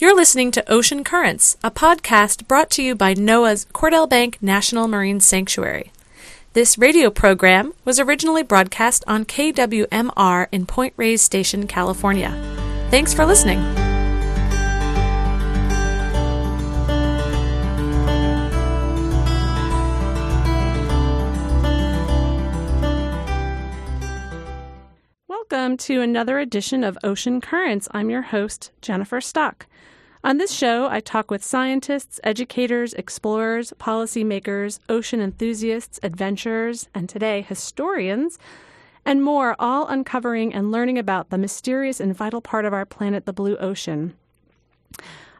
You're listening to Ocean Currents, a podcast brought to you by NOAA's Cordell Bank National Marine Sanctuary. This radio program was originally broadcast on KWMR in Point Reyes Station, California. Thanks for listening. Welcome to another edition of Ocean Currents. I'm your host, Jennifer Stock. On this show, I talk with scientists, educators, explorers, policymakers, ocean enthusiasts, adventurers, and today, historians, and more, all uncovering and learning about the mysterious and vital part of our planet, the blue ocean.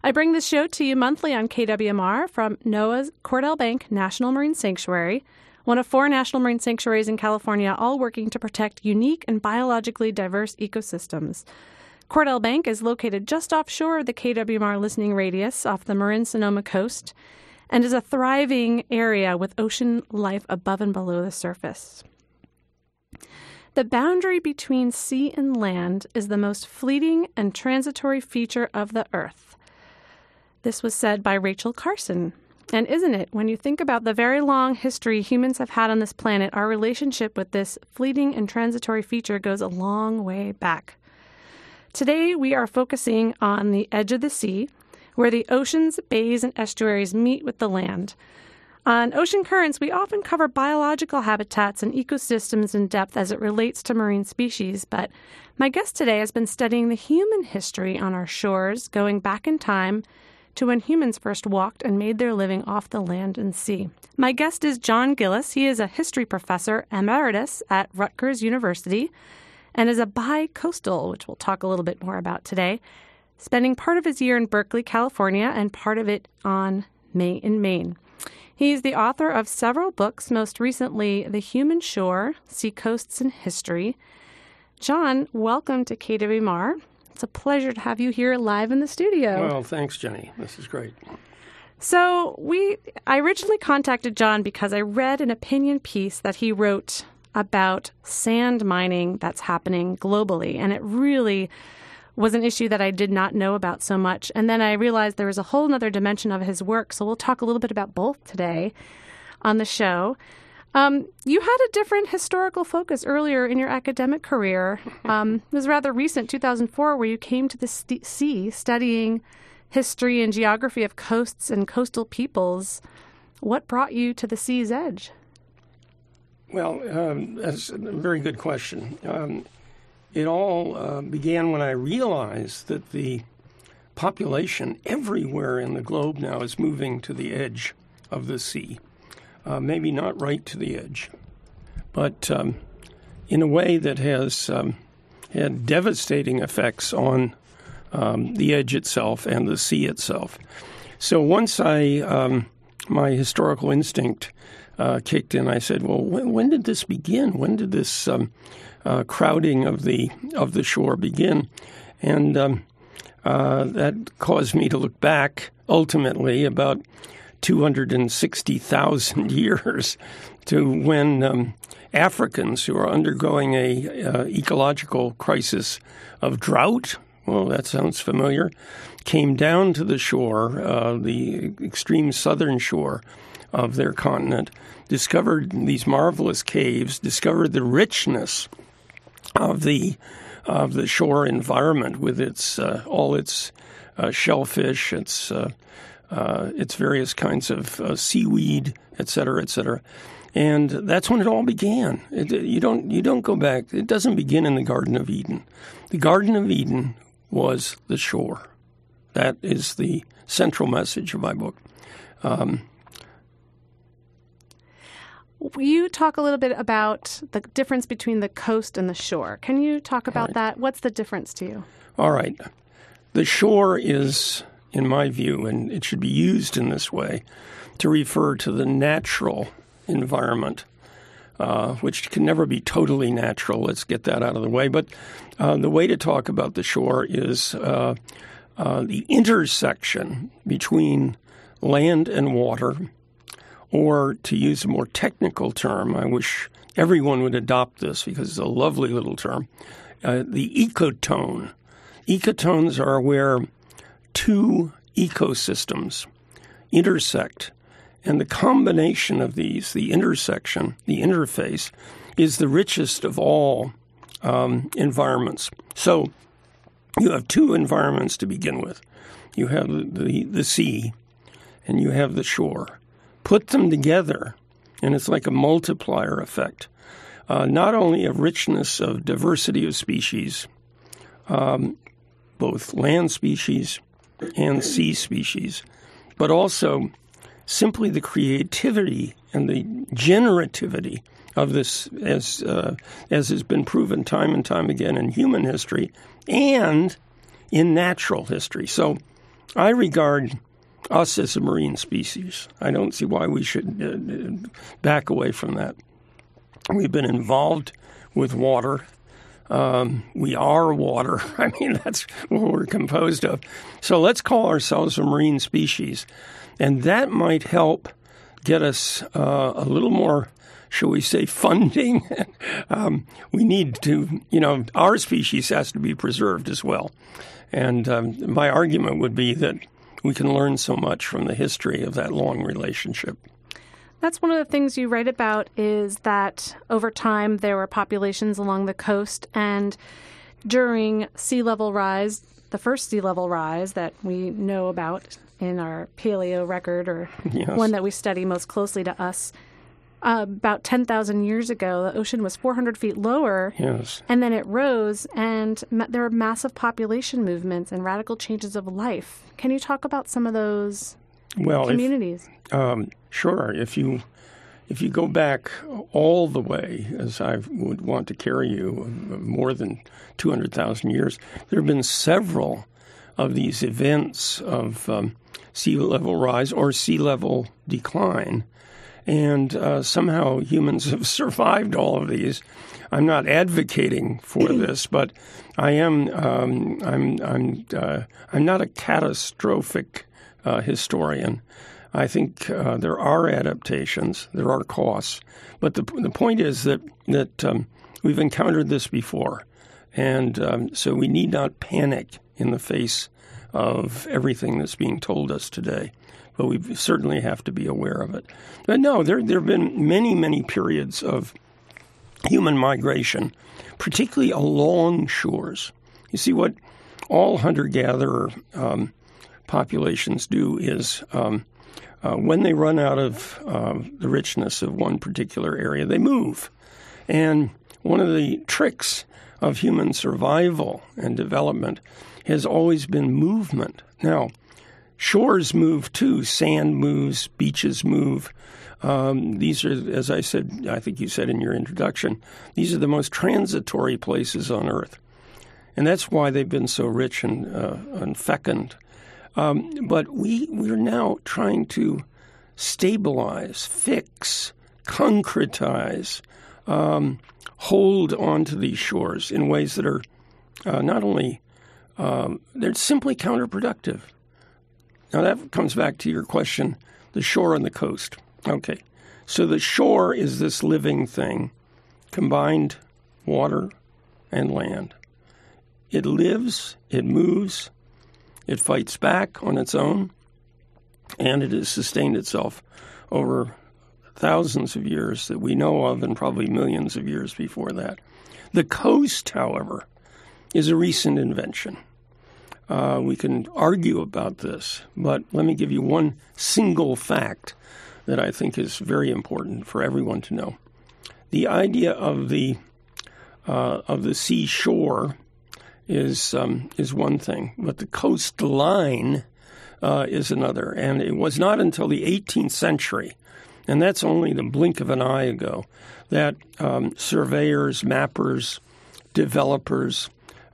I bring this show to you monthly on KWMR from NOAA's Cordell Bank National Marine Sanctuary, one of four national marine sanctuaries in California, all working to protect unique and biologically diverse ecosystems. Cordell Bank is located just offshore of the KWMR listening radius off the Marin Sonoma coast and is a thriving area with ocean life above and below the surface. The boundary between sea and land is the most fleeting and transitory feature of the earth. This was said by Rachel Carson. And isn't it, when you think about the very long history humans have had on this planet, our relationship with this fleeting and transitory feature goes a long way back. Today, we are focusing on the edge of the sea, where the oceans, bays, and estuaries meet with the land. On Ocean Currents, we often cover biological habitats and ecosystems in depth as it relates to marine species, but my guest today has been studying the human history on our shores, going back in time to when humans first walked and made their living off the land and sea. My guest is John Gillis. He is a history professor emeritus at Rutgers University and is a bi coastal, which we'll talk a little bit more about today, spending part of his year in Berkeley, California, and part of it on May in Maine. He's the author of several books, most recently, The Human Shore Seacoasts and History. John, welcome to KWMR. It's a pleasure to have you here live in the studio. Well, thanks, Jenny. This is great. So, we I originally contacted John because I read an opinion piece that he wrote about sand mining that's happening globally. And it really was an issue that I did not know about so much. And then I realized there was a whole other dimension of his work. So we'll talk a little bit about both today on the show. Um, you had a different historical focus earlier in your academic career. Um, it was rather recent, 2004, where you came to the st- sea studying history and geography of coasts and coastal peoples. What brought you to the sea's edge? Well, um, that's a very good question. Um, it all uh, began when I realized that the population everywhere in the globe now is moving to the edge of the sea. Uh, maybe not right to the edge, but um, in a way that has um, had devastating effects on um, the edge itself and the sea itself. So once I, um, my historical instinct uh, kicked in, I said, "Well, when, when, did this begin? When did this um, uh, crowding of the of the shore begin?" And um, uh, that caused me to look back, ultimately, about 260,000 years to when um, Africans who are undergoing a uh, ecological crisis of drought. Well, that sounds familiar. Came down to the shore, uh, the extreme southern shore of their continent, discovered these marvelous caves, discovered the richness of the of the shore environment with its uh, all its uh, shellfish, its uh, uh its various kinds of uh, seaweed, et cetera, et cetera. And that's when it all began. It, you don't you don't go back. It doesn't begin in the Garden of Eden. The Garden of Eden was the shore. That is the central message of my book. Um, you talk a little bit about the difference between the coast and the shore. Can you talk about right. that? What's the difference to you? All right. The shore is, in my view, and it should be used in this way, to refer to the natural environment, uh, which can never be totally natural. Let's get that out of the way. But uh, the way to talk about the shore is uh, uh the intersection between land and water or to use a more technical term, I wish everyone would adopt this because it's a lovely little term, uh, the ecotone. Ecotones are where two ecosystems intersect. And the combination of these, the intersection, the interface, is the richest of all um, environments. So you have two environments to begin with. You have the, the, the sea and you have the shore. Put them together, and it's like a multiplier effect. Uh, not only a richness of diversity of species, um, both land species and sea species, but also simply the creativity and the generativity of this, as uh, as has been proven time and time again in human history and in natural history. So, I regard us as a marine species. I don't see why we should uh, back away from that. We've been involved with water. Um, we are water. I mean, that's what we're composed of. So let's call ourselves a marine species. And that might help get us uh, a little more, shall we say, funding. um, we need to, you know, our species has to be preserved as well. And um, my argument would be that we can learn so much from the history of that long relationship. That's one of the things you write about is that over time there were populations along the coast and during sea level rise, the first sea level rise that we know about in our paleo record or yes. one that we study most closely to us, uh, about 10,000 years ago, the ocean was 400 feet lower. Yes. And then it rose, and ma- there were massive population movements and radical changes of life. Can you talk about some of those well, communities? If, um, sure. If you if you go back all the way, as I would want to carry you, more than 200,000 years, there have been several of these events of um, sea level rise or sea level decline and uh, somehow humans have survived all of these. I'm not advocating for this, but I am. Um, I'm. I'm. Uh, I'm not a catastrophic uh, historian. I think uh, there are adaptations, there are costs, but the the point is that that um, we've encountered this before, and um, so we need not panic in the face of everything that's being told us today but we certainly have to be aware of it. But no, there there have been many many periods of human migration, particularly along shores. You see what all hunter gatherer um, populations do is. Um, uh, when they run out of uh, the richness of one particular area, they move. And one of the tricks of human survival and development has always been movement. Now, Shores move too. Sand moves, beaches move. Um, these are, as I said, I think you said in your introduction, these are the most transitory places on Earth. And that's why they've been so rich and, uh, and fecund. Um, but we, we're now trying to stabilize, fix, concretize, um, hold onto these shores in ways that are uh, not only, um, they're simply counterproductive. Now, that comes back to your question the shore and the coast. Okay. So the shore is this living thing, combined water and land. It lives, it moves, it fights back on its own, and it has sustained itself over thousands of years that we know of, and probably millions of years before that. The coast, however, is a recent invention. Uh, we can argue about this, but let me give you one single fact that I think is very important for everyone to know. The idea of the uh, of the seashore is um, is one thing, but the coastline uh, is another. And it was not until the 18th century, and that's only the blink of an eye ago, that um, surveyors, mappers, developers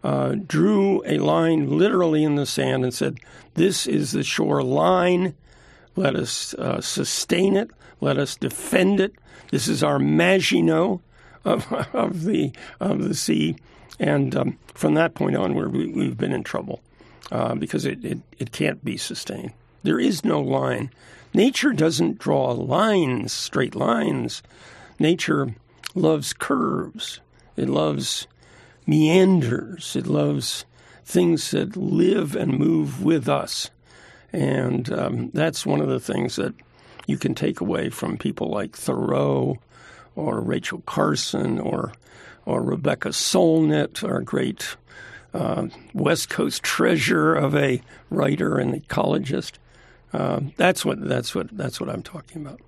uh, drew a line literally in the sand and said, This is the shore line. Let us uh, sustain it. Let us defend it. This is our Maginot of, of, the, of the sea. And um, from that point onward, we, have been in trouble uh, because it, it, it can't be sustained. There is no line. Nature doesn't draw lines, straight lines. Nature loves curves. It loves meanders. It loves things that live and move with us. And um, that's one of the things that you can take away from people like Thoreau or Rachel Carson or or Rebecca Solnit, our great uh, West Coast treasure of a writer and ecologist. Uh, that's what that's what that's what I'm talking about.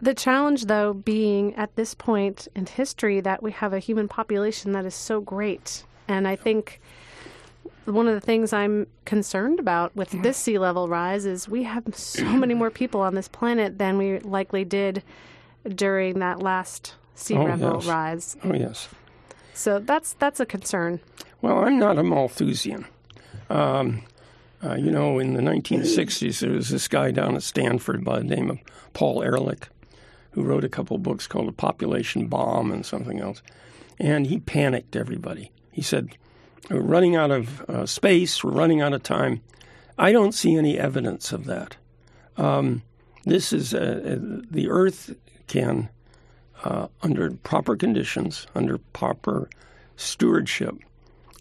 The challenge, though, being at this point in history that we have a human population that is so great, and I think one of the things I'm concerned about with this sea level rise is we have so many more people on this planet than we likely did during that last sea oh, level yes. rise. Oh yes. So that's that's a concern. Well, I'm not a Malthusian. Um, uh, you know, in the 1960s, there was this guy down at Stanford by the name of Paul Ehrlich, who wrote a couple books called "A Population Bomb" and something else, and he panicked everybody. He said, "We're running out of uh, space. We're running out of time." I don't see any evidence of that. Um, this is uh, the Earth can, uh, under proper conditions, under proper stewardship,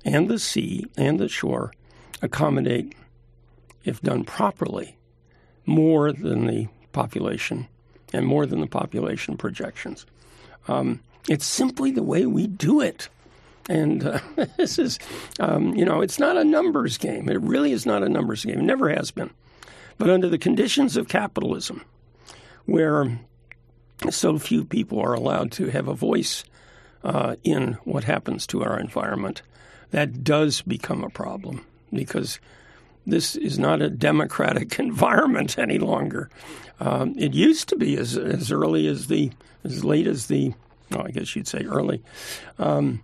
and the sea and the shore accommodate, if done properly, more than the population and more than the population projections. Um, it's simply the way we do it. And uh, this is, um, you know, it's not a numbers game. It really is not a numbers game. It never has been. But under the conditions of capitalism, where so few people are allowed to have a voice uh, in what happens to our environment, that does become a problem because this is not a democratic environment any longer. Um, it used to be as as early as the as late as the well, I guess you'd say early um,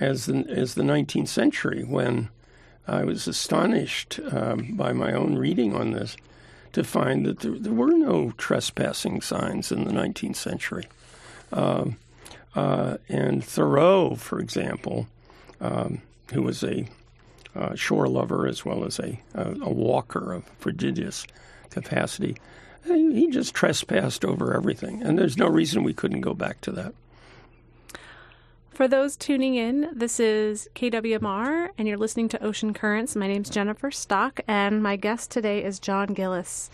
as the as the 19th century when I was astonished um, by my own reading on this to find that there, there, were no trespassing signs in the 19th century. Um, uh, and Thoreau, for example, um, who was a uh, shore lover as well as a, a, a, walker of prodigious capacity, he just trespassed over everything. And there's no reason we couldn't go back to that. For those tuning in, this is KWMR, and you're listening to Ocean Currents. My name's Jennifer Stock, and my guest today is John Gillis.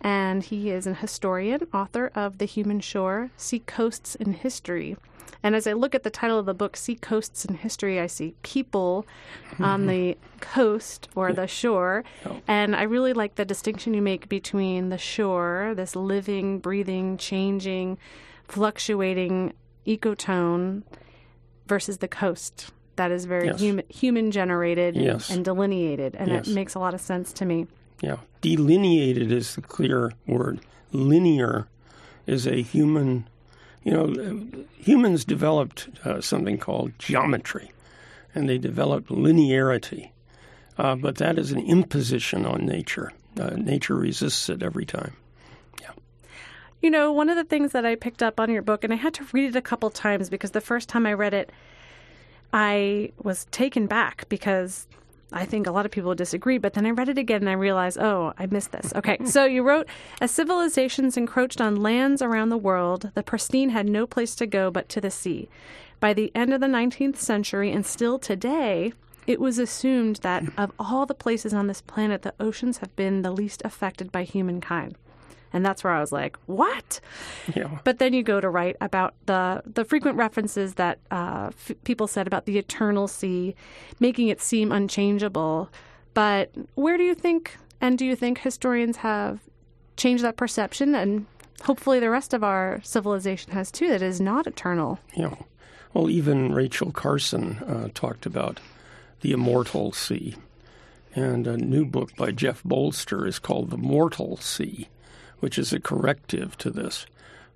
And he is an historian, author of The Human Shore Sea Coasts in History. And as I look at the title of the book, Sea Coasts in History, I see people on mm-hmm. the coast or the shore. Oh. And I really like the distinction you make between the shore, this living, breathing, changing, fluctuating ecotone, versus the coast. That is very Yes. human, human generated Yes. and delineated. And Yes. it makes a lot of sense to me. Yeah, delineated is the clear word. Linear is a human. You know, humans developed uh, something called geometry, and they developed linearity. Uh, but that is an imposition on nature. Uh, nature resists it every time. Yeah. You know, one of the things that I picked up on your book, and I had to read it a couple times because the first time I read it, I was taken back because I think a lot of people disagree. But then I read it again and I realized, oh, I missed this. Okay, so you wrote As civilizations encroached on lands around the world, the pristine had no place to go but to the sea. By the end of the 19th century, and still today, it was assumed that of all the places on this planet, the oceans have been the least affected by humankind. And that's where I was like, what? Yeah. But then you go to write about the the frequent references that uh, f- people said about the eternal sea, making it seem unchangeable. But where do you think, and do you think historians have changed that perception, and hopefully the rest of our civilization has too, that it is not eternal? Yeah. Well, even Rachel Carson uh, talked about the immortal sea. And a new book by Jeff Bolster is called The Mortal Sea, which is a corrective to this.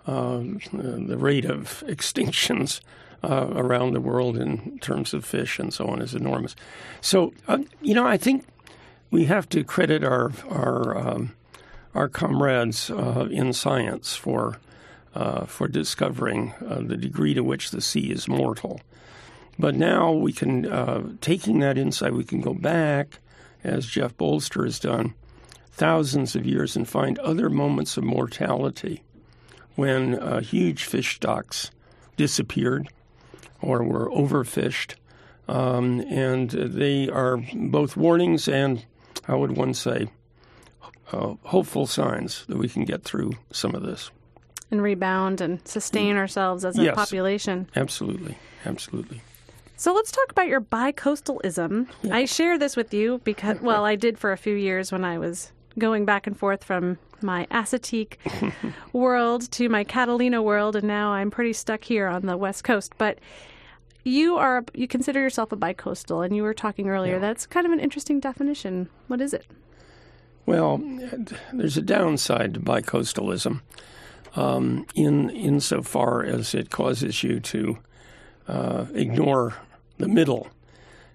Um, the rate of extinctions uh, around the world in terms of fish and so on is enormous. So, uh, you know, I think we have to credit our our um, our comrades uh, in science for uh, for discovering uh, the degree to which the sea is mortal. But now we can, uh, taking that insight, we can go back, as Jeff Bolster has done, thousands of years and find other moments of mortality when uh, huge fish stocks disappeared or were overfished Um, and they are both warnings and, how would one say, uh, hopeful signs that we can get through some of this. And rebound and sustain ourselves as a Yes. population. Absolutely. Absolutely. So let's talk about your bicoastalism. I share this with you because, well, I did for a few years when I was going back and forth from my Assateague world to my Catalina world, and now I'm pretty stuck here on the West Coast. But you are, you consider yourself a bicoastal, and you were talking earlier. That's kind of an interesting definition. What is it? Well, there's a downside to bicoastalism um, in insofar as it causes you to uh, ignore the middle.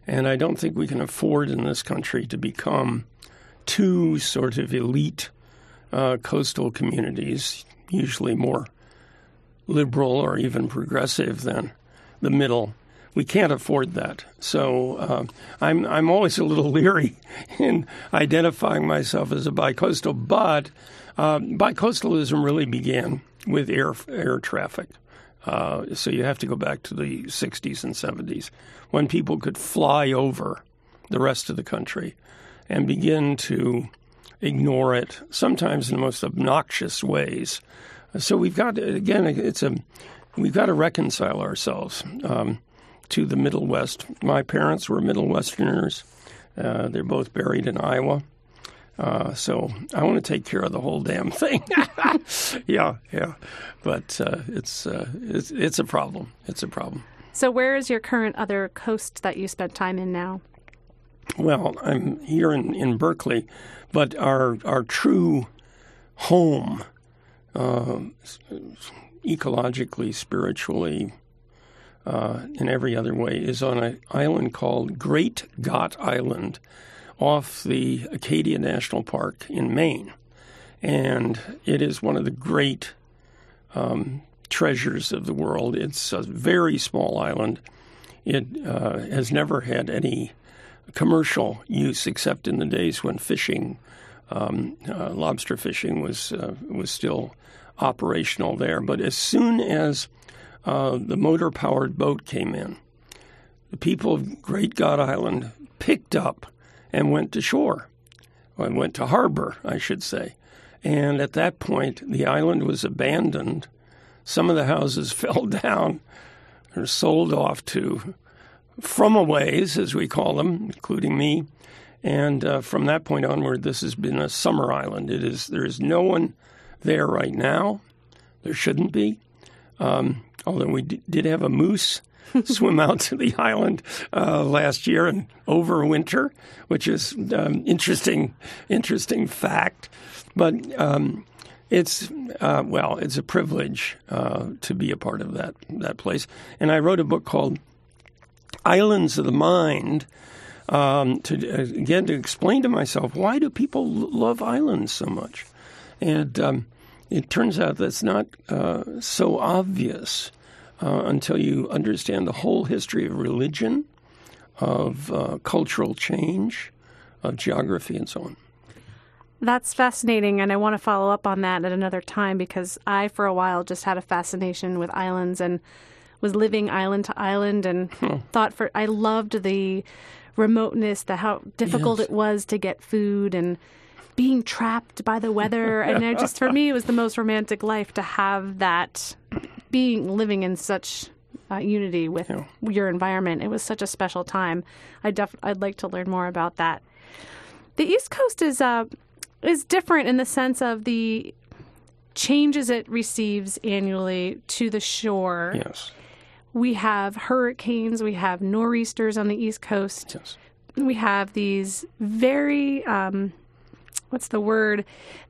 And I don't think we can afford in this country to become two sort of elite uh, coastal communities, usually more liberal or even progressive than the middle. We can't afford that. So uh, I'm I'm always a little leery in identifying myself as a bicoastal. But uh, bicoastalism really began with air air traffic. Uh, so you have to go back to the 60s and 70s when people could fly over the rest of the country and begin to ignore it, sometimes in the most obnoxious ways. So we've got again, it's a we've got to reconcile ourselves um, to the Middle West. My parents were Middle Westerners. Uh, they're both buried in Iowa. Uh, so I want to take care of the whole damn thing. yeah, yeah, but uh, it's, uh, it's it's a problem. It's a problem. So, where is your current other coast that you spend time in now? Well, I'm here in, in Berkeley, but our our true home, uh, ecologically, spiritually, uh, in every other way, is on an island called Great Gott Island, off the Acadia National Park in Maine, and it is one of the great um, treasures of the world. It's a very small island. It uh, has never had any commercial use except in the days when fishing, um, uh, lobster fishing was uh, was still operational there. But as soon as uh, the motor powered boat came in, the people of Great Gott Island picked up and went to shore, and went to harbor, I should say. And at that point, the island was abandoned. Some of the houses fell down or sold off to fromaways, as we call them, including me. And uh, from that point onward, this has been a summer island. It is there is no one there right now. There shouldn't be. Um, although we d- did have a moose swim out to the island uh, last year and overwinter, which is um, interesting. Interesting fact, but. Um, it's uh, well, it's a privilege uh, to be a part of that that place. And I wrote a book called Islands of the Mind um, to again to explain to myself why do people love islands so much, and um, it turns out that's not uh, so obvious uh, until you understand the whole history of religion, of uh, cultural change, of geography, and so on. That's fascinating, and I want to follow up on that at another time because I, for a while, just had a fascination with islands and was living island to island and thought for I loved the remoteness, the how difficult Yes. it was to get food and being trapped by the weather. and I just for me, it was the most romantic life to have that being living in such uh, unity with your environment. It was such a special time. I def- I'd like to learn more about that. The East Coast is uh, is different in the sense of the changes it receives annually to the shore. Yes, We have hurricanes, we have nor'easters on the East Coast. yes. We have these very um, what's the word?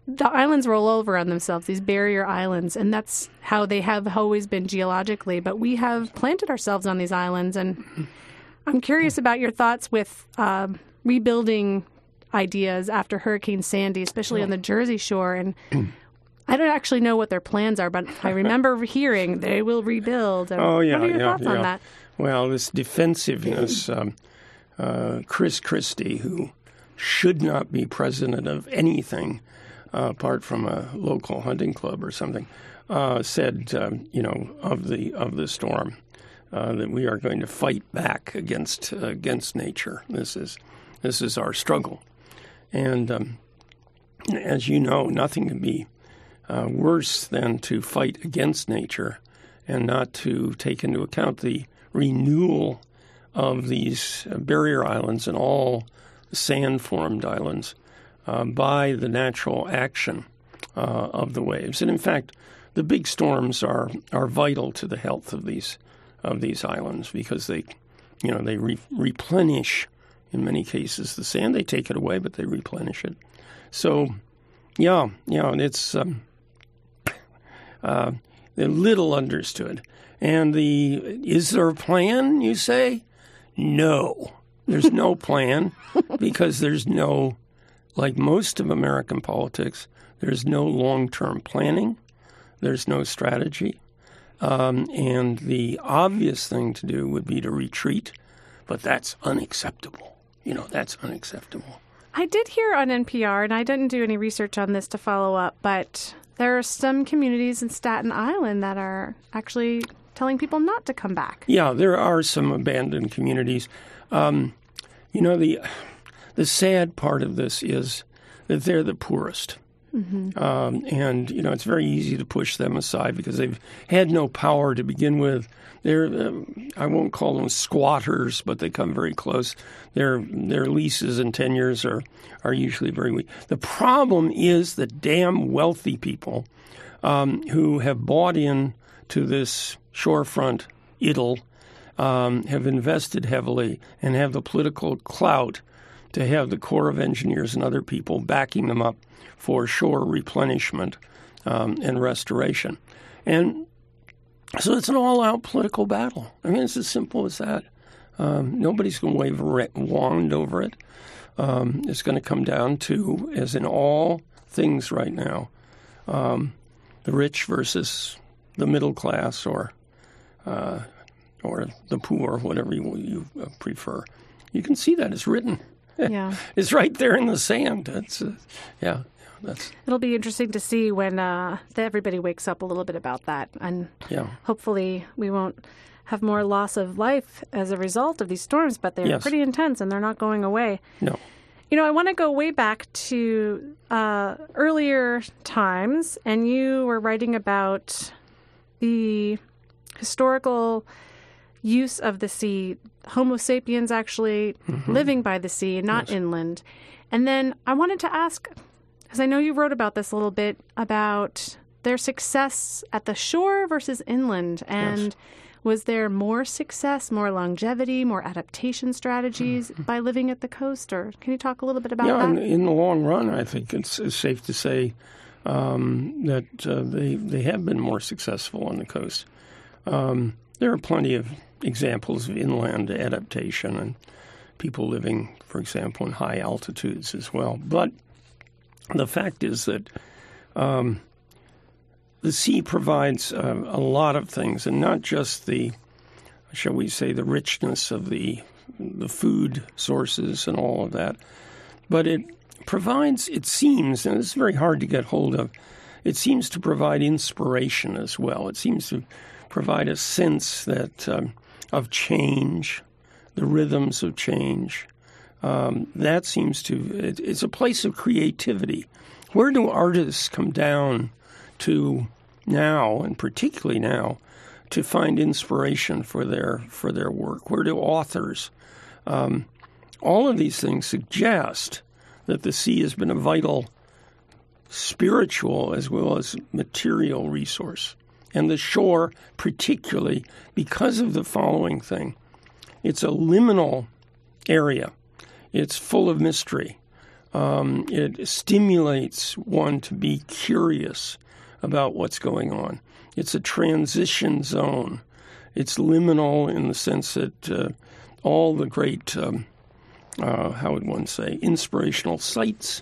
The islands roll over on themselves, these barrier islands, and that's how they have always been geologically. But we have planted ourselves on these islands, and I'm curious about your thoughts with um, rebuilding ideas after Hurricane Sandy, especially on the Jersey Shore. And I don't actually know what their plans are, but I remember hearing they will rebuild. Oh yeah, what are your yeah, thoughts yeah. on that? Well, this defensiveness, um, uh, Chris Christie, who should not be president of anything uh, apart from a local hunting club or something, uh, said, um, you know, of the of the storm uh, that we are going to fight back against against nature. This is this is our struggle, and um, as you know, nothing can be uh, worse than to fight against nature and not to take into account the renewal of these barrier islands and all sand formed islands uh, by the natural action uh, of the waves. And in fact, the big storms are, are vital to the health of these of these islands because they, you know, they re- replenish in many cases the sand. They take it away, but they replenish it. So, yeah, yeah, it's um, uh, they're little understood. And the is there a plan? You say, no. There's no plan because there's no, like most of American politics, there's no long term planning, there's no strategy. Um, and the obvious thing to do would be to retreat, but that's unacceptable. You know, that's unacceptable. I did hear on NPR, and I didn't do any research on this to follow up, but there are some communities in Staten Island that are actually telling people not to come back. Yeah, there are some abandoned communities. Um, you know, the the sad part of this is that they're the poorest. Mm-hmm. Um, and you know it's very easy to push them aside because they've had no power to begin with. They're um, I won't call them squatters, but they come very close. Their their leases and tenures are are usually very weak. The problem is the damn wealthy people um, who have bought in to this shorefront idyll, um, have invested heavily and have the political clout to have the Corps of Engineers and other people backing them up for shore replenishment um, and restoration. And so it's an all out political battle. I mean, it's as simple as that. Um, nobody's going to wave a wand over it. Um, it's going to come down to, as in all things right now, um, the rich versus the middle class or uh, or the poor, whatever you, you prefer. You can see that it's written. Yeah, it's right there in the sand. It's uh, yeah. That's... It'll be interesting to see when uh, everybody wakes up a little bit about that, and yeah. hopefully we won't have more loss of life as a result of these storms. But they're yes. pretty intense, and they're not going away. No. You know, I want to go way back to uh, earlier times, and you were writing about the historical use of the sea, Homo sapiens actually mm-hmm. living by the sea, not yes. inland. And then I wanted to ask, because I know you wrote about this a little bit, about their success at the shore versus inland. And yes. was there more success, more longevity, more adaptation strategies mm-hmm. by living at the coast? Or can you talk a little bit about yeah, that? Yeah, in, in, the long run, I think it's, it's safe to say um, that uh, they, they have been more successful on the coast. Um, there are plenty of examples of inland adaptation and people living, for example, in high altitudes as well. But the fact is that um, the sea provides uh, a lot of things, and not just the, shall we say, the richness of the the food sources and all of that, but it provides, it seems, and it's very hard to get hold of, it seems to provide inspiration as well. It seems to provide a sense that um, of change, the rhythms of change. Um, that seems to it, it's a place of creativity. Where do artists come down to now, and particularly now, to find inspiration for their for their work? Where do authors? Um, all of these things suggest that the sea has been a vital spiritual as well as material resource and the shore, particularly because of the following thing it's a liminal area, it's full of mystery. Um, it stimulates one to be curious about what's going on. It's a transition zone. It's liminal in the sense that uh, all the great, um, uh, how would one say, inspirational sites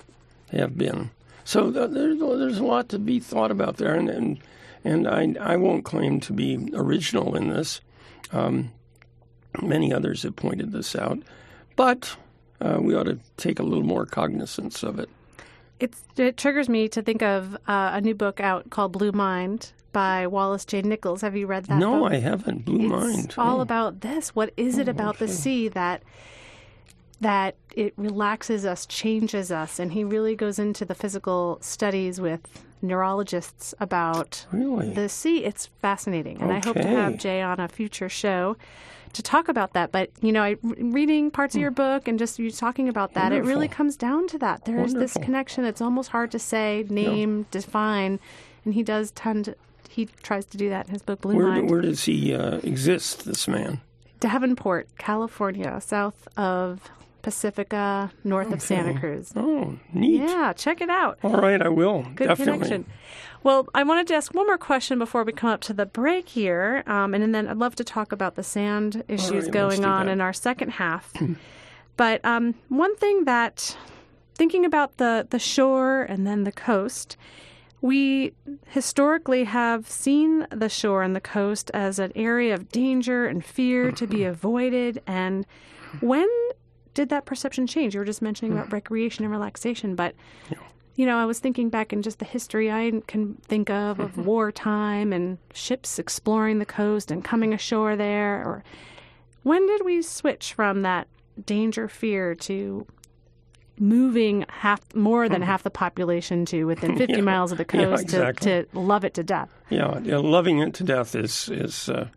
have been. So th- there's, there's a lot to be thought about there, and, and and I, I won't claim to be original in this. Um, many others have pointed this out, but uh, we ought to take a little more cognizance of it. it's, it triggers me to think of uh, a new book out called Blue Mind by Wallace J. Nichols. Have you read that? No, book? I haven't. Blue Mind. it's Mind. all Oh. about this. What is it about the sea that that it relaxes us, changes us, and he really goes into the physical studies with neurologists about Really? the sea. It's fascinating, and I hope to have Jay on a future show to talk about that. But you know, I reading parts of your book and just you talking about that, it really Hmm. Comes down to that. There's this connection. It's almost hard to say, name, define, and he does tend to. He tries to do that in his book Blue Where, Mind. where does he uh, exist, this man? Davenport, California, south of Pacifica, north of Santa Cruz. Oh, neat. Yeah, check it out. All right, I will. Good Definitely. connection. Well, I wanted to ask one more question before we come up to the break here, um, and then I'd love to talk about the sand issues right, going on that. in our second half. but um, one thing that, thinking about the the shore and then the coast, we historically have seen the shore and the coast as an area of danger and fear to be avoided. And when did that perception change? You were just mentioning about hmm. recreation and relaxation, but you know, I was thinking back in just the history I can think of of mm-hmm. wartime and ships exploring the coast and coming ashore there. Or when did we switch from that danger fear to moving half more than mm-hmm. half the population to within 50 Yeah. miles of the Yeah, coast exactly. to, to love it to death? Yeah, yeah, loving it to death is is uh,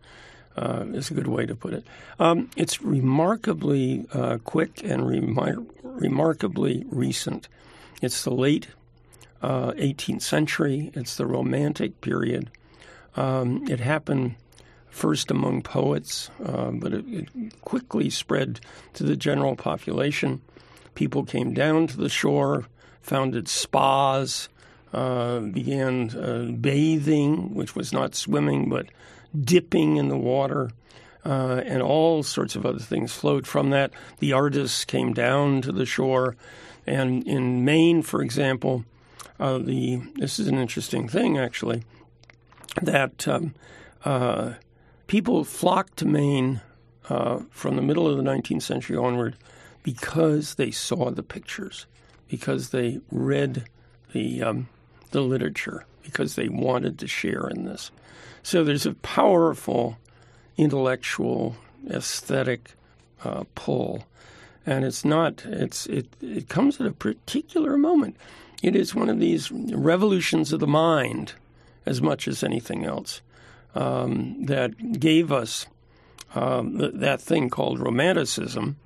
uh, is a good way to put it. Um, it's remarkably uh, quick and remar- remarkably recent. It's the late uh, 18th century. It's the Romantic period. Um, it happened first among poets, uh, but it, it quickly spread to the general population. People came down to the shore, founded spas, uh, began uh, bathing, which was not swimming, but dipping in the water, uh, and all sorts of other things flowed from that. The artists came down to the shore, and in Maine, for example, uh, the this is an interesting thing actually that um, uh, people flocked to Maine uh, from the middle of the 19th century onward because they saw the pictures, because they read the um, the literature, because they wanted to share in this. So there's a powerful intellectual, aesthetic uh, pull, and it's not. It's it. It comes at a particular moment. It is one of these revolutions of the mind, as much as anything else, um, that gave us um, th- that thing called romanticism,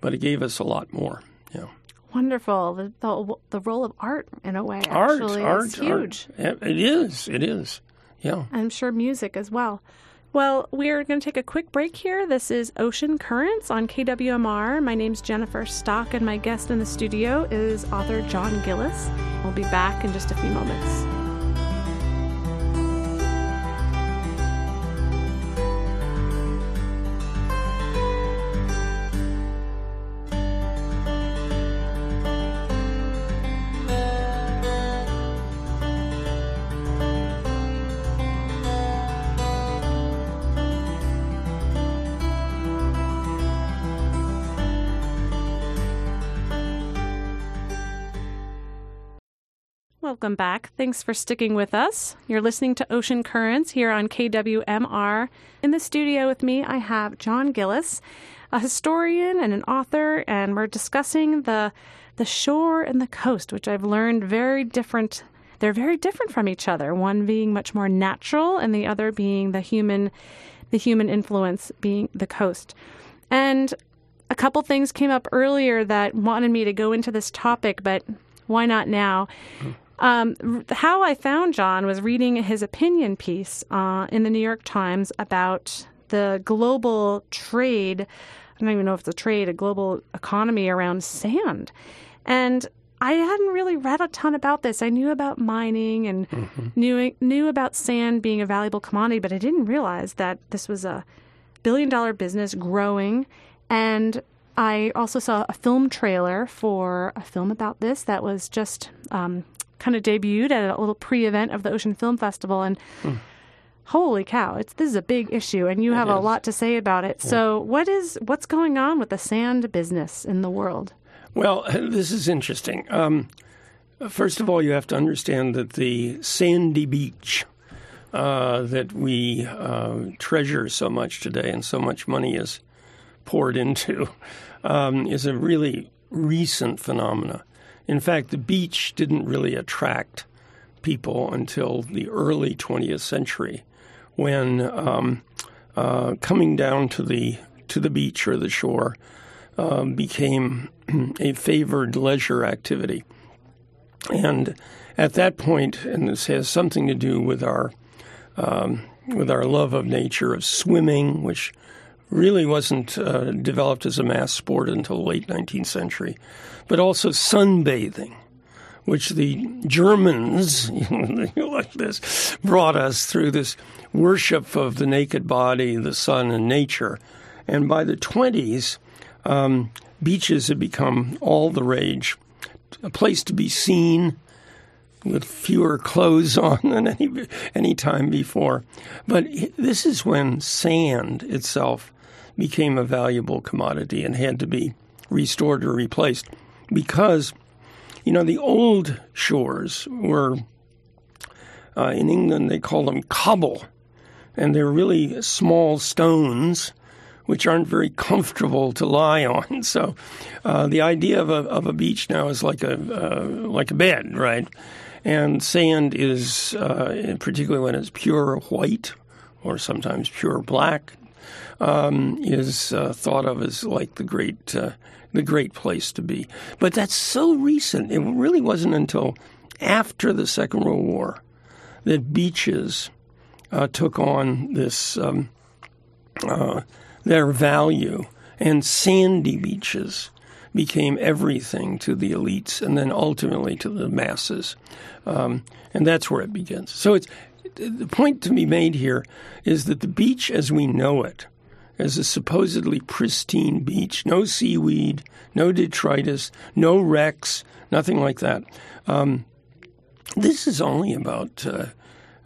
but it gave us a lot more. Yeah. Wonderful. The, the, the role of art, in a way, Art, actually art, is huge. art. It is. It is. Yeah. I'm sure music as well. Well, we're going to take a quick break here. This is Ocean Currents on KWMR. My name's Jennifer Stock, and my guest in the studio is author John Gillis. We'll be back in just a few moments. Welcome back. Thanks for sticking with us. You're listening to Ocean Currents here on KWMR. In the studio with me, I have John Gillis, a historian and an author, and we're discussing the the shore and the coast, which I've learned very different. They're very different from each other. One being much more natural, and the other being the human, the human influence being the coast. And a couple things came up earlier that wanted me to go into this topic, but why not now? Um, how I found John was reading his opinion piece uh, in the New York Times about the global trade. I don't even know if it's a trade, a global economy around sand. And I hadn't really read a ton about this. I knew about mining and knew knew about sand being a valuable commodity, but I didn't realize that this was a billion dollar business growing. And I also saw a film trailer for a film about this that was just um, kind of debuted at a little pre event of the Ocean Film Festival. And holy cow, it's this is a big issue, and you have a lot to say about it. So, what is what's going on with the sand business in the world? Well, this is interesting. Um, First of all, you have to understand that the sandy beach uh, that we uh, treasure so much today and so much money is poured into um, is a really recent phenomena. In fact, the beach didn't really attract people until the early 20th century, when um, uh, coming down to the to the beach or the shore uh, became a favored leisure activity. And at that point, and this has something to do with our um, with our love of nature, of swimming, which really wasn't uh, developed as a mass sport until the late 19th century, but also sunbathing, which the Germans, like this, brought us through this worship of the naked body, the sun, and nature. And by the 20s, um, beaches had become all the rage, a place to be seen with fewer clothes on than any any time before. But this is when sand itself became a valuable commodity and had to be restored or replaced because you know the old shores were uh, in England they call them cobble and they're really small stones which aren't very comfortable to lie on. So uh, the idea of a, of a beach now is like a uh, like a bed, right? And sand is, uh, particularly when it's pure white or sometimes pure black, um, is uh, thought of as like the great uh, the great place to be. But that's so recent. It really wasn't until after the Second World War that beaches uh, took on this um, uh, their value, and sandy beaches became everything to the elites, and then ultimately to the masses, um, and that's where it begins. So it's the point to be made here is that the beach as we know it as a supposedly pristine beach, no seaweed, no detritus, no wrecks, nothing like that. Um, this is only about, uh,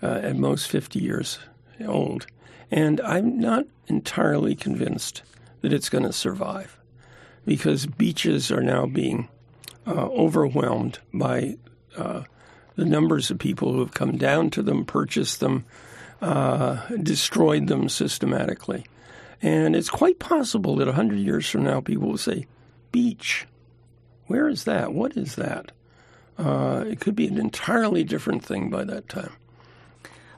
uh, at most, 50 years old. And I'm not entirely convinced that it's going to survive because beaches are now being uh, overwhelmed by uh, the numbers of people who have come down to them, purchased them, uh, destroyed them systematically. And it's quite possible that 100 years from now, people will say, Beach, where is that? What is that? Uh, it could be an entirely different thing by that time.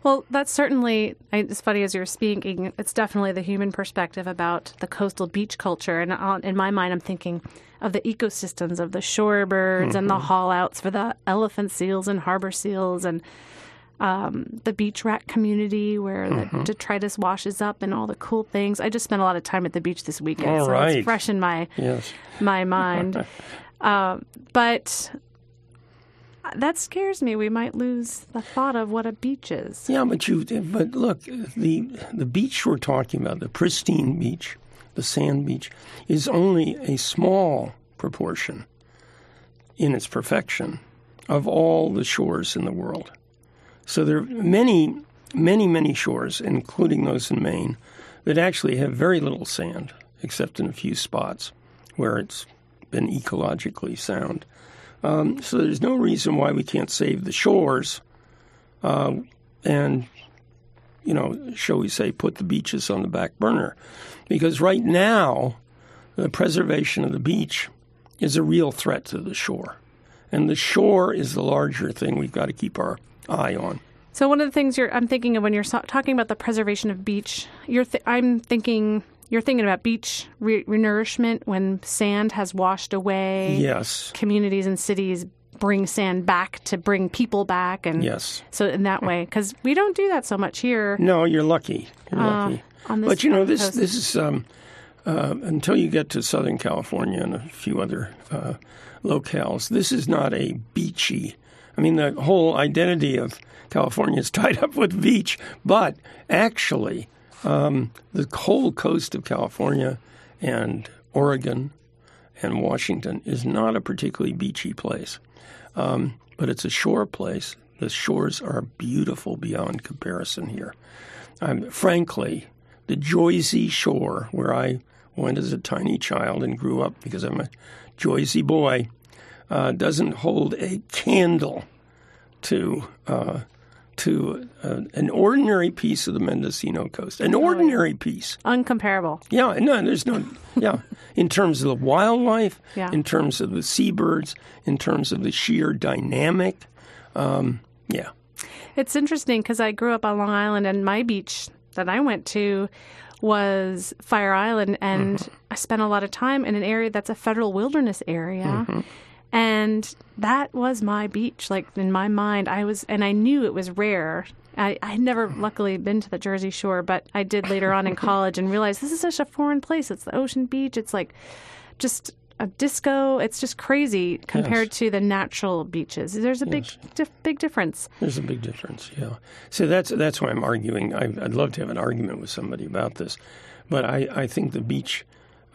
Well, that's certainly, as funny as you're speaking, it's definitely the human perspective about the coastal beach culture. And in my mind, I'm thinking of the ecosystems of the shorebirds mm-hmm. and the mm-hmm. haul outs for the elephant seals and harbor seals and um, the beach wrack community where mm-hmm. the detritus washes up and all the cool things. I just spent a lot of time at the beach this weekend, all so right. it's fresh in my yes. my mind. uh, but that scares me. We might lose the thought of what a beach is. Yeah, but you but look, the the beach we're talking about, the pristine beach, the sand beach, is only a small proportion in its perfection of all the shores in the world. So there are many, many, many shores, including those in Maine, that actually have very little sand, except in a few spots where it's been ecologically sound. Um, so there's no reason why we can't save the shores uh, and, you know, shall we say, put the beaches on the back burner. Because right now, the preservation of the beach is a real threat to the shore. And the shore is the larger thing we've got to keep our eye on. So one of the things I'm thinking of when you're talking about the preservation of beach, th- I'm thinking you're thinking about beach re- renourishment when sand has washed away. Yes. Communities and cities bring sand back to bring people back, and yes. So in that way, because we don't do that so much here. No, you're lucky. You're uh, lucky. but you know this. Coast. This is um, uh, until you get to Southern California and a few other uh, locales. This is not a beachy. I mean, the whole identity of California is tied up with beach, but actually um, the whole coast of California and Oregon and Washington is not a particularly beachy place, um, but it's a shore place. The shores are beautiful beyond comparison here. Um, frankly, the Joyzy Shore, where I went as a tiny child and grew up because I'm a Joyzy boy, uh, doesn't hold a candle to uh, to uh, an ordinary piece of the Mendocino coast. An ordinary piece. Uncomparable. Yeah, no, there's no. Yeah, in terms of the wildlife, Yeah. in terms of the seabirds, in terms of the sheer dynamic. Um, yeah, It's interesting because I grew up on Long Island, and my beach that I went to was Fire Island, and Mm-hmm. I spent a lot of time in an area that's a federal wilderness area. Mm-hmm. And that was my beach. Like in my mind, I was, and I knew it was rare. I, I had never, luckily, been to the Jersey Shore, but I did later on in college and realized this is such a foreign place. It's the ocean beach. It's like just a disco. It's just crazy compared to the natural beaches. There's a big, dif- big difference. there's a big difference. Yeah, so that's that's why I'm arguing. I, I'd love to have an argument with somebody about this, but I, I think the beach,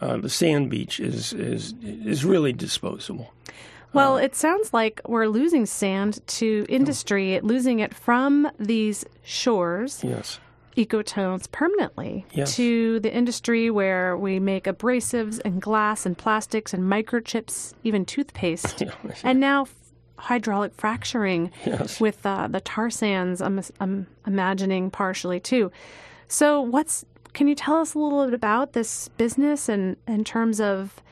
uh, the sand beach, is is is really disposable. Well, it sounds like we're losing sand to industry, losing it from these shores, Yes. ecotones permanently Yes. to the industry where we make abrasives and glass and plastics and microchips, even toothpaste, Yeah. and now f- hydraulic fracturing Yes. with uh, the tar sands. I'm, I'm imagining partially too. So, what's can you tell us a little bit about this business and in terms of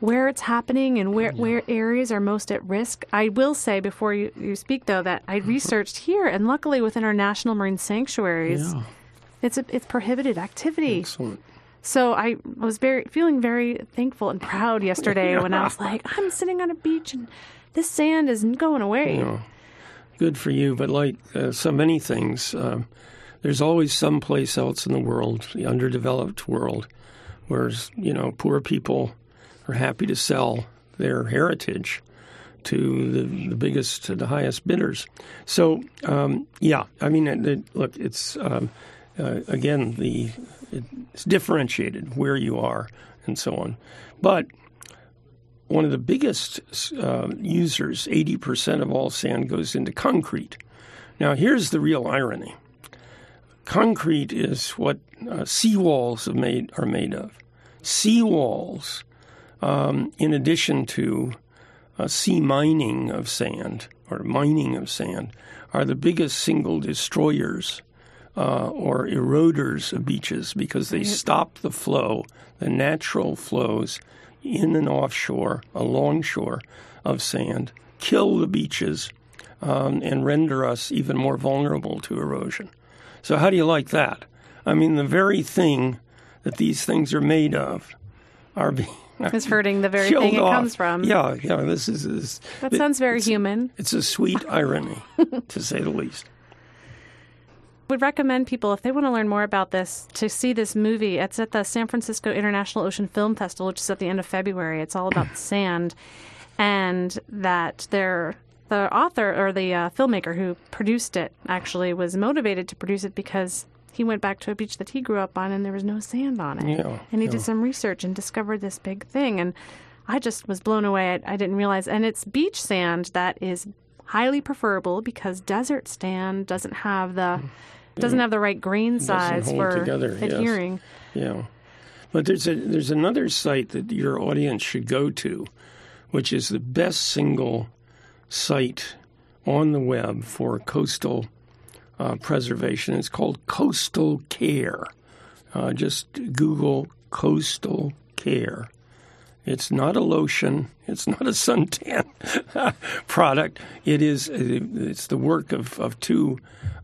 where it's happening and where, where areas are most at risk. I will say before you, you speak though that I researched here and luckily within our national marine sanctuaries Yeah. it's a, it's prohibited activity. Excellent. So I was very feeling very thankful and proud yesterday when I was like I'm sitting on a beach and this sand isn't going away. Yeah. Good for you, but like uh, so many things, um, there's always some place else in the world, the underdeveloped world, where you know poor people are happy to sell their heritage to the, the biggest, to the highest bidders. So um, yeah, I mean, it, it- look, it's um, uh, again the it's differentiated where you are and so on, but one of the biggest uh, users, 80% of all sand goes into concrete. Now, here's the real irony concrete is what uh, seawalls are made, are made of. Seawalls, um, in addition to uh, sea mining of sand or mining of sand, are the biggest single destroyers uh, or eroders of beaches because they stop the flow, the natural flows in and offshore, alongshore of sand, kill the beaches, um, and render us even more vulnerable to erosion. So, how do you like that? I mean, the very thing that these things are made of are being It's hurting the very thing it off. comes from. Yeah, yeah. This is, is That sounds very human. it's a sweet irony, to say the least. would recommend people if they want to learn more about this to see this movie. It's at the San Francisco International Ocean Film Festival, which is at the end of February. It's all about sand, and that they're the author or the uh, filmmaker who produced it actually was motivated to produce it because he went back to a beach that he grew up on and there was no sand on it. Yeah, and he yeah. did some research and discovered this big thing. And I just was blown away. I, I didn't realize. And it's beach sand that is highly preferable because desert sand doesn't have the doesn't have the right grain size for together, yes. adhering. Yeah, but there's a there's another site that your audience should go to, which is the best single site on the web for coastal uh, preservation. It's called Coastal Care. Uh, just Google Coastal Care. It's not a lotion. It's not a suntan product. It is. It's the work of of two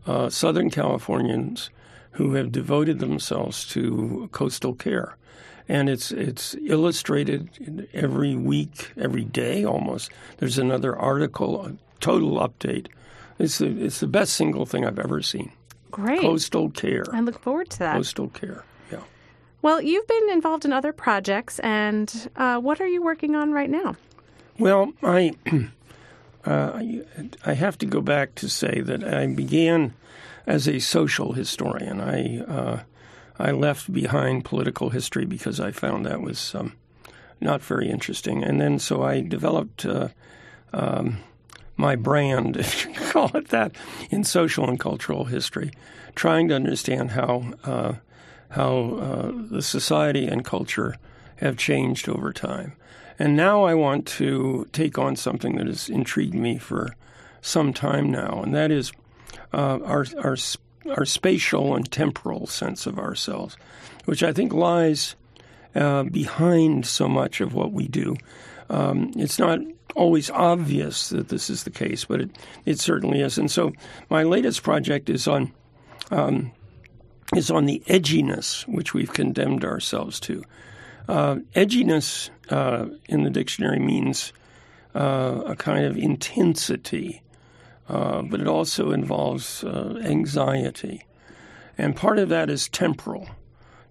uh, Southern Californians who have devoted themselves to coastal care, and it's it's illustrated every week, every day almost. There's another article, a total update. It's the it's the best single thing I've ever seen. Great. Coastal care. I look forward to that. Coastal care. Yeah. Well, you've been involved in other projects, and uh, what are you working on right now? Well, I uh, I have to go back to say that I began as a social historian. I uh, I left behind political history because I found that was um, not very interesting, and then so I developed. Uh, um, my brand, if you call it that, in social and cultural history, trying to understand how uh, how uh, the society and culture have changed over time. And now I want to take on something that has intrigued me for some time now, and that is uh, our, our, our spatial and temporal sense of ourselves, which I think lies uh, behind so much of what we do. Um, it's not always obvious that this is the case, but it, it certainly is. And so my latest project is on um, is on the edginess which we've condemned ourselves to. Uh, edginess uh, in the dictionary means uh, a kind of intensity, uh, but it also involves uh, anxiety. And part of that is temporal.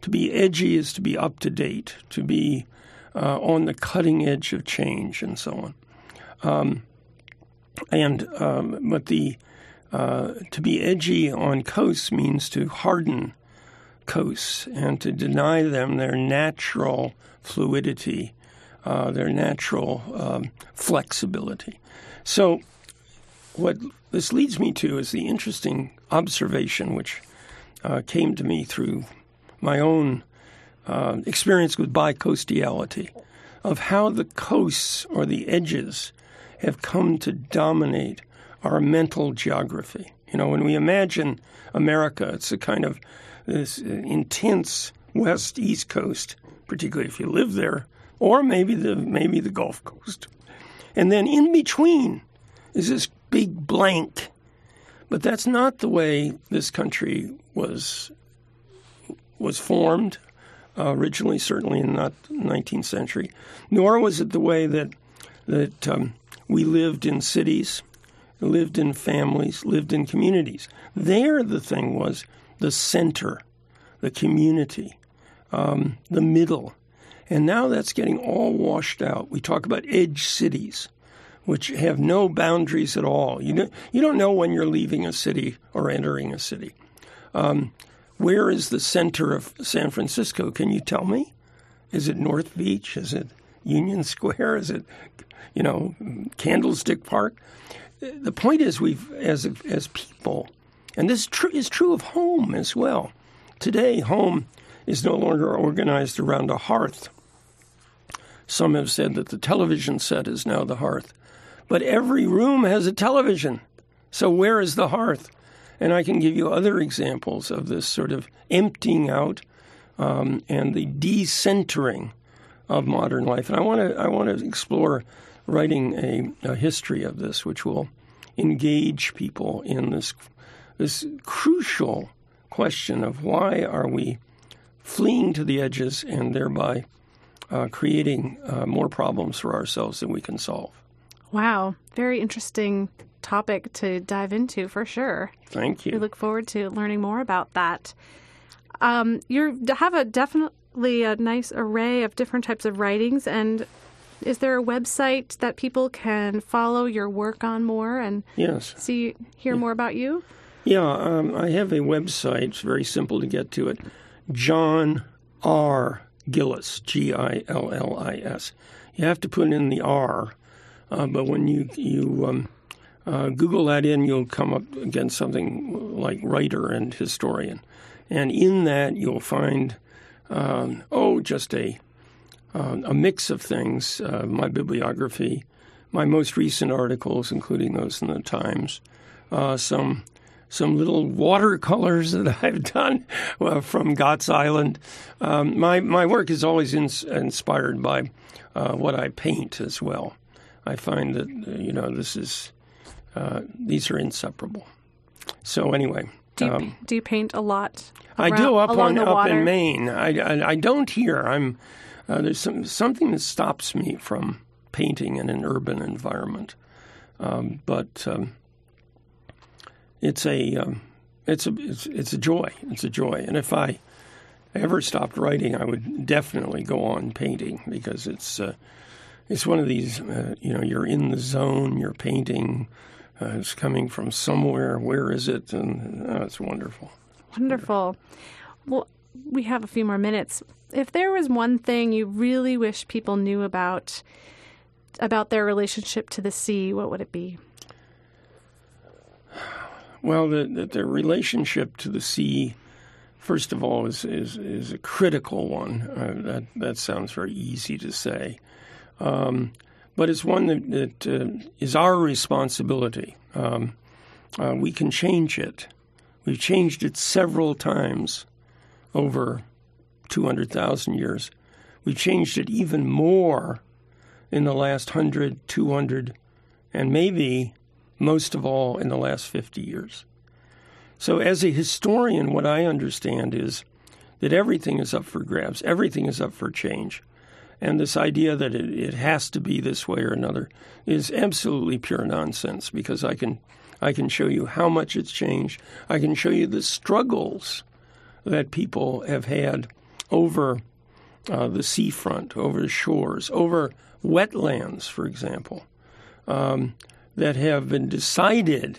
To be edgy is to be up to date, to be uh, on the cutting edge of change, and so on. Um, and um, but the uh, to be edgy on coasts means to harden coasts and to deny them their natural fluidity, uh, their natural um, flexibility. So, what this leads me to is the interesting observation which uh, came to me through my own uh, experience with bicoastality of how the coasts or the edges have come to dominate our mental geography. You know, when we imagine America, it's a kind of this intense west east coast, particularly if you live there, or maybe the maybe the Gulf Coast. And then in between is this big blank. But that's not the way this country was was formed uh, originally, certainly in the 19th century. Nor was it the way that that um, we lived in cities, lived in families, lived in communities. There, the thing was the center, the community, um, the middle. And now that's getting all washed out. We talk about edge cities, which have no boundaries at all. You don't, you don't know when you're leaving a city or entering a city. Um, where is the center of San Francisco? Can you tell me? Is it North Beach? Is it Union Square? Is it, you know, Candlestick Park? The point is, we've as as people, and this is true of home as well. Today, home is no longer organized around a hearth. Some have said that the television set is now the hearth, but every room has a television. So where is the hearth? And I can give you other examples of this sort of emptying out um, and the decentering of modern life. And I want to I want to explore writing a, a, history of this, which will engage people in this this crucial question of why are we fleeing to the edges and thereby uh, creating uh, more problems for ourselves than we can solve. Wow, very interesting topic to dive into for sure. Thank you. We look forward to learning more about that. Um, you have a definitely a nice array of different types of writings, and is there a website that people can follow your work on more and yes. see hear yeah. more about you? Yeah, um, I have a website. It's very simple to get to it. John R. Gillis, G I L L I S. You have to put in the R, uh, but when you you um, uh, Google that in, you'll come up against something like writer and historian. And in that, you'll find, um, oh, just a, uh, a mix of things uh, my bibliography, my most recent articles, including those in the Times, uh, some some little watercolors that I've done uh, from Gotts Island. Um, my my work is always inspired by uh, what I paint as well. I find that you know this is uh, these are inseparable. So anyway, do you, um, do you paint a lot? Around, I do up on up in Maine. I, I, I don't here. I'm uh, there's some, something that stops me from painting in an urban environment, um, but um, it's a um, it's a it's, it's a joy. It's a joy. And if I ever stopped writing, I would definitely go on painting because it's uh, it's one of these. Uh, you know, you're in the zone. You're painting uh, it's coming from somewhere. Where is it? And oh, it's wonderful. Wonderful. Well, we have a few more minutes. If there was one thing you really wish people knew about about their relationship to the sea, what would it be? Well, that the, the relationship to the sea first of all, is is, is a critical one. Uh, that that sounds very easy to say, um, but it's one that, that uh, is our responsibility. Um, uh, we can change it. We've changed it several times over 200,000 years. We've changed it even more in the last 100, 200, and maybe most of all in the last 50 years. So, as a historian, what I understand is that everything is up for grabs, everything is up for change. And this idea that it, it has to be this way or another is absolutely pure nonsense because I can, I can show you how much it's changed. I can show you the struggles that people have had over uh, the seafront, over the shores, over wetlands, for example, um, that have been decided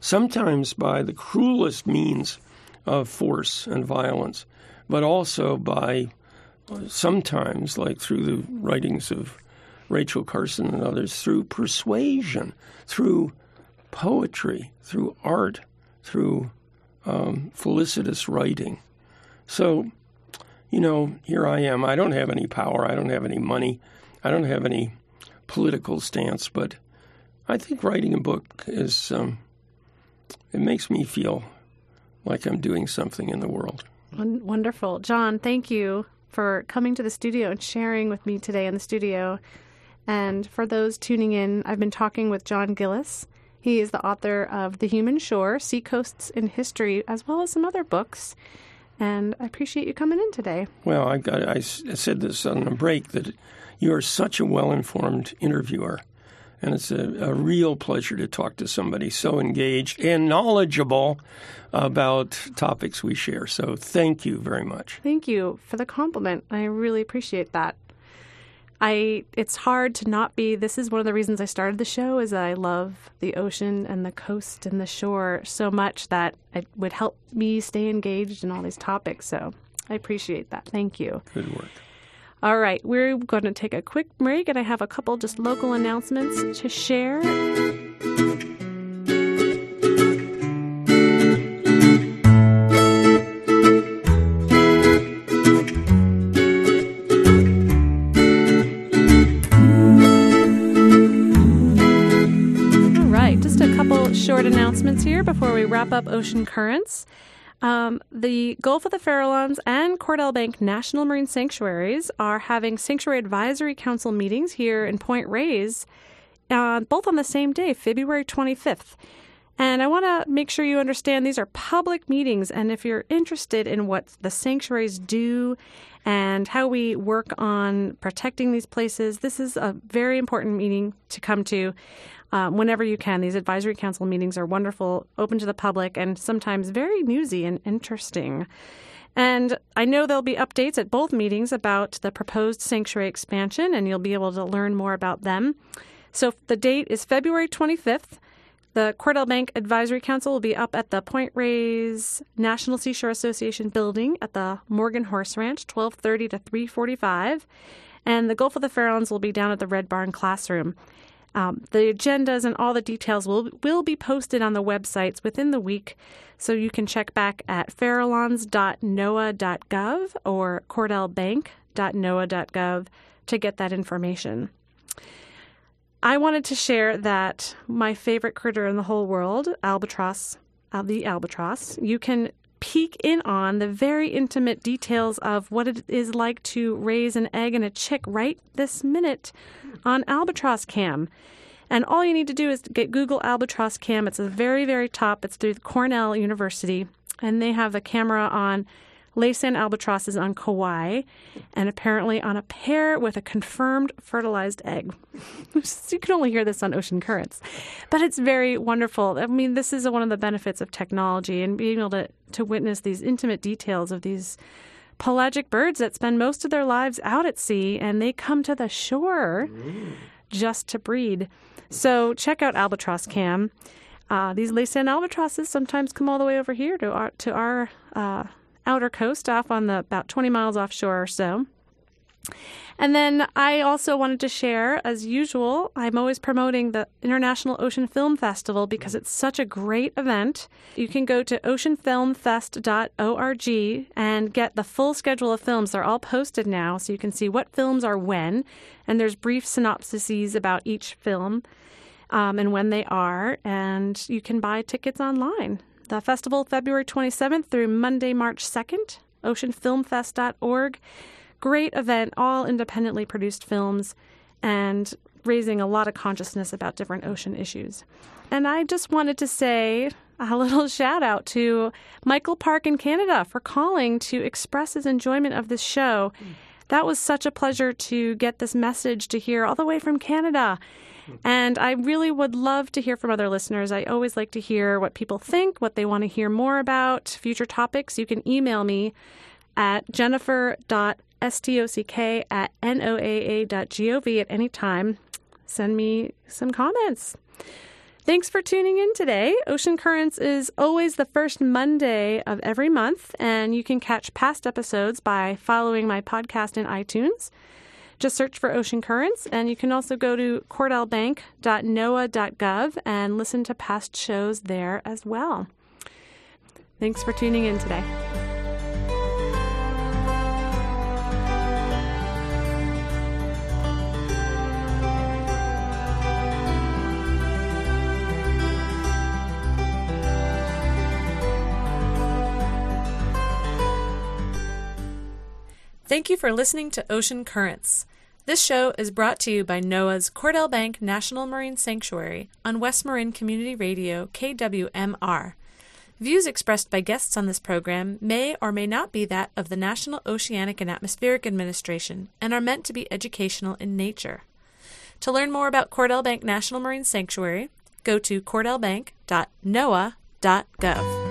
sometimes by the cruelest means of force and violence, but also by sometimes, like through the writings of Rachel Carson and others, through persuasion, through poetry, through art, through um, felicitous writing. So, you know, here I am. I don't have any power. I don't have any money. I don't have any political stance, but I think writing a book is, um, it makes me feel like I'm doing something in the world. Wonderful. John, thank you for coming to the studio and sharing with me today in the studio. And for those tuning in, I've been talking with John Gillis. He is the author of The Human Shore, Seacoasts in History, as well as some other books. And I appreciate you coming in today. Well, I, I said this on a break that you are such a well informed interviewer. And it's a, a, real pleasure to talk to somebody so engaged and knowledgeable about topics we share. So thank you very much. Thank you for the compliment. I really appreciate that. I it's hard to not be this is one of the reasons I started the show is that I love the ocean and the coast and the shore so much that it would help me stay engaged in all these topics. So I appreciate that. Thank you. Good work. All right, we're going to take a quick break and I have a couple just local announcements to share. All right, just a couple short announcements here before we wrap up Ocean Currents. Um, the Gulf of the Farallones and Cordell Bank National Marine Sanctuaries are having Sanctuary Advisory Council meetings here in Point Reyes, uh, both on the same day, February 25th. And I want to make sure you understand these are public meetings. And if you're interested in what the sanctuaries do and how we work on protecting these places, this is a very important meeting to come to um, whenever you can. These advisory council meetings are wonderful, open to the public, and sometimes very newsy and interesting. And I know there'll be updates at both meetings about the proposed sanctuary expansion, and you'll be able to learn more about them. So the date is February 25th. The Cordell Bank Advisory Council will be up at the Point Reyes National Seashore Association building at the Morgan Horse Ranch, 1230 to 345. And the Gulf of the Farallones will be down at the Red Barn classroom. Um, the agendas and all the details will will be posted on the websites within the week, so you can check back at farallones.noaa.gov or cordellbank.noaa.gov to get that information. I wanted to share that my favorite critter in the whole world, albatross, uh, the albatross, you can peek in on the very intimate details of what it is like to raise an egg and a chick right this minute on Albatross Cam. And all you need to do is get Google Albatross Cam. It's the very, very top. It's through Cornell University, and they have the camera on Laysan albatrosses on Kauai, and apparently on a pair with a confirmed fertilized egg. you can only hear this on ocean currents, but it's very wonderful. I mean, this is one of the benefits of technology and being able to, to witness these intimate details of these pelagic birds that spend most of their lives out at sea and they come to the shore mm. just to breed. So check out Albatross Cam. Uh, these Laysan albatrosses sometimes come all the way over here to our to our uh, outer coast off on the about 20 miles offshore or so. And then I also wanted to share, as usual, I'm always promoting the International Ocean Film Festival because it's such a great event. You can go to oceanfilmfest.org and get the full schedule of films. They're all posted now, so you can see what films are when, and there's brief synopses about each film um, and when they are, and you can buy tickets online. The festival, February 27th through Monday, March 2nd, oceanfilmfest.org great event, all independently produced films, and raising a lot of consciousness about different ocean issues. And I just wanted to say a little shout out to Michael Park in Canada for calling to express his enjoyment of this show. Hmm. That was such a pleasure to get this message to hear all the way from Canada. And I really would love to hear from other listeners. I always like to hear what people think, what they want to hear more about, future topics. You can email me at jennifer.com stock at noaa.gov at any time. Send me some comments. Thanks for tuning in today. Ocean Currents is always the first Monday of every month, and you can catch past episodes by following my podcast in iTunes. Just search for Ocean Currents, and you can also go to cordellbank.noaa.gov and listen to past shows there as well. Thanks for tuning in today. Thank you for listening to Ocean Currents. This show is brought to you by NOAA's Cordell Bank National Marine Sanctuary on West Marin Community Radio, KWMR. Views expressed by guests on this program may or may not be that of the National Oceanic and Atmospheric Administration and are meant to be educational in nature. To learn more about Cordell Bank National Marine Sanctuary, go to cordellbank.noaa.gov.